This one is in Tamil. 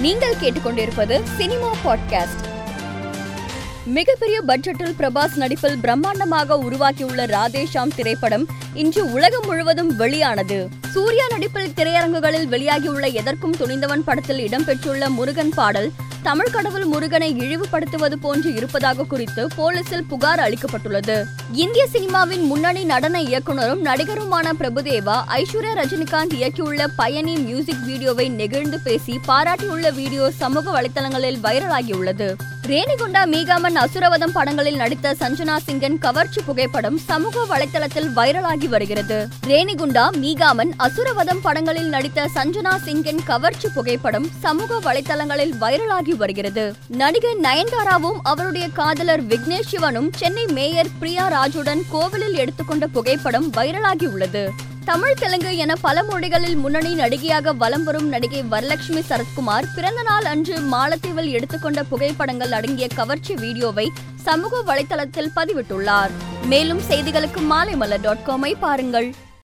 நீங்கள் கேட்டுக்கொண்டிருப்பது சினிமா பாட்காஸ்ட். மிகப்பெரிய பட்ஜெட்டில் பிரபாஸ் நடிப்பில் பிரம்மாண்டமாக உருவாக்கியுள்ள ராதேஷாம் திரைப்படம் இன்று உலகம் முழுவதும் வெளியானது. சூர்யா நடிப்பில் திரையரங்குகளில் வெளியாகியுள்ள எதற்கும் துணிந்தவன் படத்தில் இடம்பெற்றுள்ள முருகன் பாடல் தமிழ் கடவுள் முருகனை இழிவுபடுத்துவது போன்று இருப்பதாக குறித்து போலீசில் புகார் அளிக்கப்பட்டுள்ளது. இந்திய சினிமாவின் முன்னணி நடன இயக்குனரும் நடிகருமான பிரபுதேவா ஐஸ்வர்யா ரஜினிகாந்த் இயக்கியுள்ள பயணி மியூசிக் வீடியோவை நெகிழ்ந்து பேசி பாராட்டியுள்ள வீடியோ சமூக வலைதளங்களில் வைரலாகியுள்ளது. ரேணிகுண்டா மீகாமன் அசுரவதம் படங்களில் நடித்த சஞ்சனா சிங்கன் கவர்ச்சி புகைப்படம் சமூக வலைதளத்தில் வைரலாகி வருகிறது. ரேணிகுண்டா மீகாமன் அசுரவதம் படங்களில் நடித்த சஞ்சனா சிங்கன் கவர்ச்சி புகைப்படம் சமூக வலைதளங்களில் வைரலாகி வருகிறது. நடிகை நயன்தாராவும் அவருடைய காதலர் விக்னேஷ் சிவனும் சென்னை மேயர் பிரியா ராஜுடன் கோவிலில் எடுத்துக்கொண்ட புகைப்படம் வைரலாகி உள்ளது. தமிழ் தெலுங்கு என பல மொழிகளில் முன்னணி நடிகையாக வலம் வரும் நடிகை வரலட்சுமி சரத்குமார் பிறந்த நாள் அன்று மாலத்தீவில் எடுத்துக்கொண்ட புகைப்படங்கள் அடங்கிய கவர்ச்சி வீடியோவை சமூக வலைதளத்தில் பதிவிட்டுள்ளார். மேலும் செய்திகளுக்கு மாலைமலர் டாட் காமை பாருங்கள்.